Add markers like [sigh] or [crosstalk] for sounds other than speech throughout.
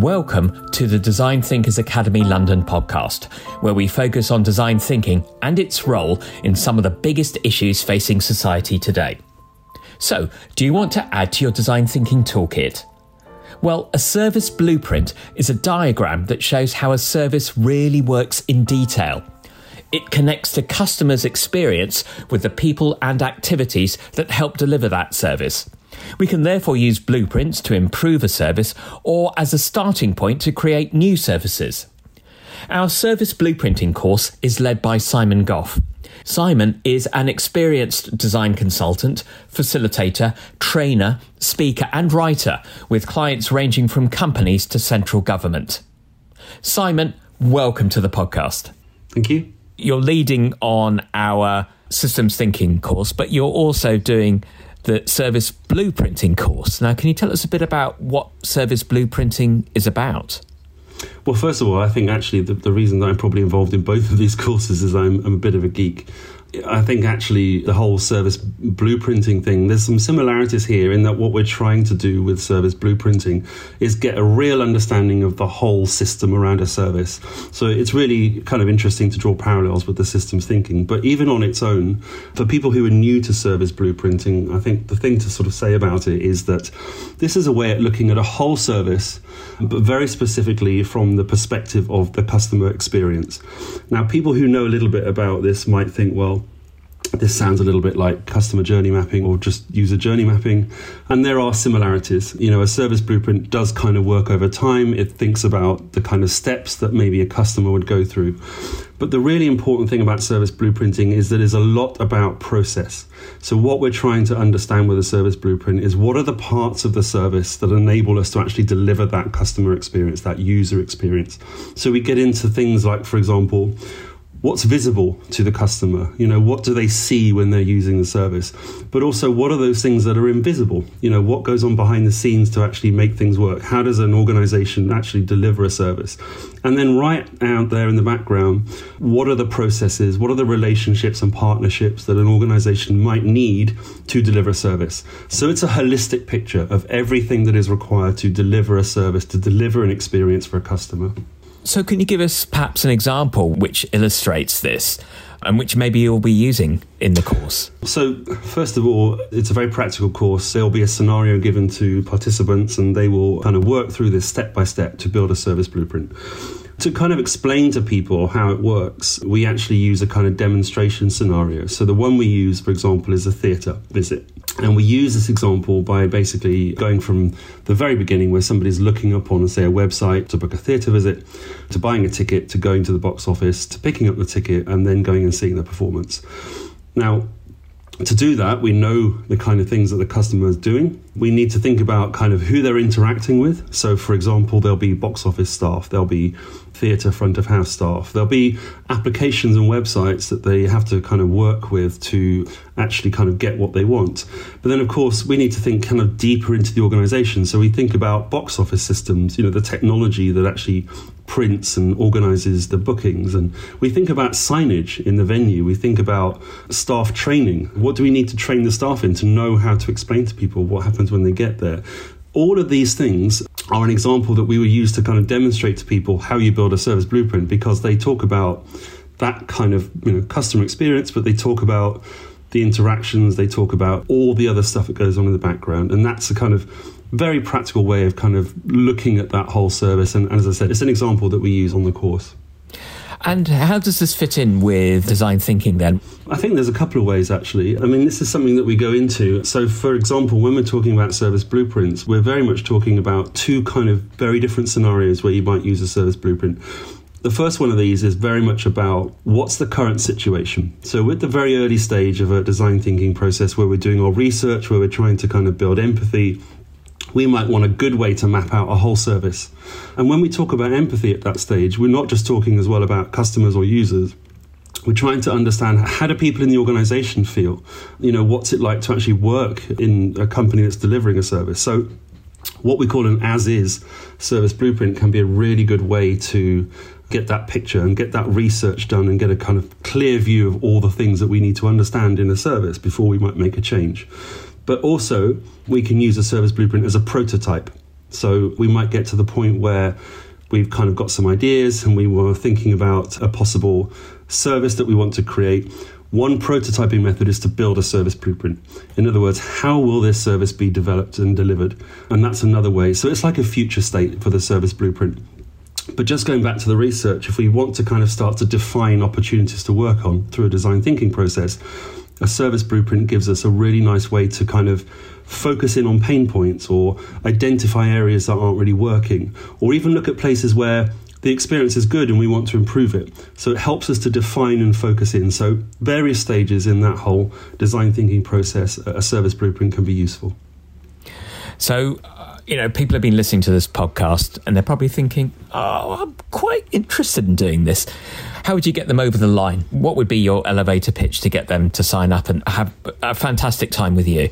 Welcome to the Design Thinkers Academy London podcast, where we focus on design thinking and its role in some of the biggest issues facing society today. So, do you want to add to your design thinking toolkit? Well, a service blueprint is a diagram that shows how a service really works in detail. It connects the customer's experience with the people and activities that help deliver that service. We can therefore use blueprints to improve a service or as a starting point to create new services. Our service blueprinting course is led by Simon Goff. Simon is an experienced design consultant, facilitator, trainer, speaker, and writer with clients ranging from companies to central government. Simon, welcome to the podcast. Thank you. You're leading on our systems thinking course, but you're also doing the service blueprinting course. Now, can you tell us a bit about what service blueprinting is about? Well, first of all, I think actually the, the reason that I'm probably involved in both of these [laughs] courses is I'm, I'm a bit of a geek. I think actually the whole service blueprinting thing, there's some similarities here in that what we're trying to do with service blueprinting is get a real understanding of the whole system around a service. So it's really kind of interesting to draw parallels with the systems thinking. But even on its own, for people who are new to service blueprinting, I think the thing to sort of say about it is that this is a way at looking at a whole service, but very specifically from the perspective of the customer experience. Now, people who know a little bit about this might think, well, this sounds a little bit like customer journey mapping or just user journey mapping. And there are similarities. You know, a service blueprint does kind of work over time. It thinks about the kind of steps that maybe a customer would go through. But the really important thing about service blueprinting is that it's a lot about process. So, what we're trying to understand with a service blueprint is what are the parts of the service that enable us to actually deliver that customer experience, that user experience. So, we get into things like, for example, what's visible to the customer? You know what do they see when they're using the service? But also what are those things that are invisible? You know what goes on behind the scenes to actually make things work? How does an organization actually deliver a service? And then right out there in the background what are the processes? What are the relationships and partnerships that an organization might need to deliver a service? So it's a holistic picture of everything that is required to deliver a service to deliver an experience for a customer so, can you give us perhaps an example which illustrates this and which maybe you'll be using in the course? So, first of all, it's a very practical course. There'll be a scenario given to participants, and they will kind of work through this step by step to build a service blueprint. To kind of explain to people how it works, we actually use a kind of demonstration scenario. So, the one we use, for example, is a theatre visit. And we use this example by basically going from the very beginning where somebody's looking up on, say, a website to book a theatre visit, to buying a ticket, to going to the box office, to picking up the ticket, and then going and seeing the performance. Now, to do that, we know the kind of things that the customer is doing. We need to think about kind of who they're interacting with. So, for example, there'll be box office staff, there'll be theatre front of house staff, there'll be applications and websites that they have to kind of work with to actually kind of get what they want. But then, of course, we need to think kind of deeper into the organization. So, we think about box office systems, you know, the technology that actually prints and organizes the bookings. And we think about signage in the venue. We think about staff training. What do we need to train the staff in to know how to explain to people what happens when they get there? All of these things are an example that we would use to kind of demonstrate to people how you build a service blueprint because they talk about that kind of you know customer experience, but they talk about the interactions, they talk about all the other stuff that goes on in the background, and that's a kind of very practical way of kind of looking at that whole service. And, as I said, it's an example that we use on the course. And how does this fit in with design thinking then? I think there's a couple of ways actually. I mean, this is something that we go into. So, for example, when we're talking about service blueprints, we're very much talking about two kind of very different scenarios where you might use a service blueprint. The first one of these is very much about what's the current situation. So, at the very early stage of a design thinking process where we're doing our research, where we're trying to kind of build empathy, we might want a good way to map out a whole service. And when we talk about empathy at that stage, we're not just talking as well about customers or users. We're trying to understand how do people in the organization feel? You know, what's it like to actually work in a company that's delivering a service? So, what we call an as is service blueprint can be a really good way to get that picture and get that research done and get a kind of clear view of all the things that we need to understand in a service before we might make a change. But also, we can use a service blueprint as a prototype. So we might get to the point where we've kind of got some ideas and we were thinking about a possible service that we want to create. One prototyping method is to build a service blueprint. In other words, how will this service be developed and delivered? And that's another way. So it's like a future state for the service blueprint. But just going back to the research, if we want to kind of start to define opportunities to work on through a design thinking process, a service blueprint gives us a really nice way to kind of focus in on pain points or identify areas that aren't really working, or even look at places where the experience is good and we want to improve it. So it helps us to define and focus in. So, various stages in that whole design thinking process, a service blueprint can be useful. So, uh, you know, people have been listening to this podcast and they're probably thinking, oh, I'm quite interested in doing this. How would you get them over the line? What would be your elevator pitch to get them to sign up and have a fantastic time with you?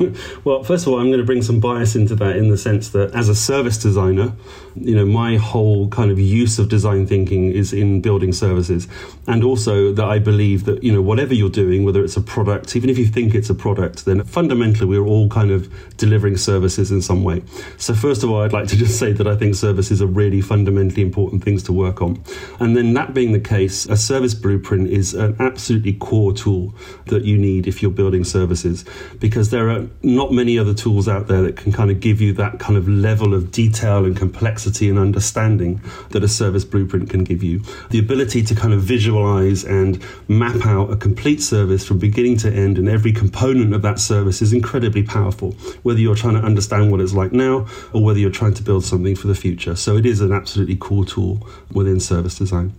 [laughs] well, first of all, I'm going to bring some bias into that in the sense that as a service designer, you know, my whole kind of use of design thinking is in building services. And also that I believe that, you know, whatever you're doing, whether it's a product, even if you think it's a product, then fundamentally we're all kind of delivering services in some way. So, first of all, I'd like to [laughs] just say that I think services are really fundamentally important things to work on. And then that being the case, a service blueprint is an absolutely core tool that you need if you're building services because there are not many other tools out there that can kind of give you that kind of level of detail and complexity and understanding that a service blueprint can give you. The ability to kind of visualize and map out a complete service from beginning to end and every component of that service is incredibly powerful, whether you're trying to understand what it's like now or whether you're trying to build something for the future. So it is an absolutely core tool within service design.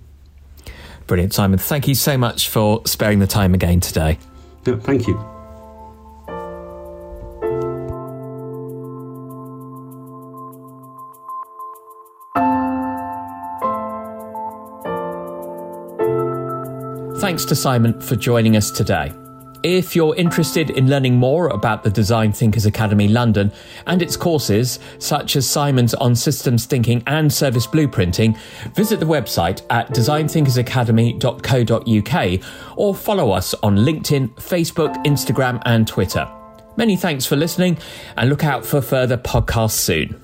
Brilliant, Simon. Thank you so much for sparing the time again today. Yeah, thank you. Thanks to Simon for joining us today. If you're interested in learning more about the Design Thinkers Academy London and its courses, such as Simon's on systems thinking and service blueprinting, visit the website at designthinkersacademy.co.uk or follow us on LinkedIn, Facebook, Instagram, and Twitter. Many thanks for listening and look out for further podcasts soon.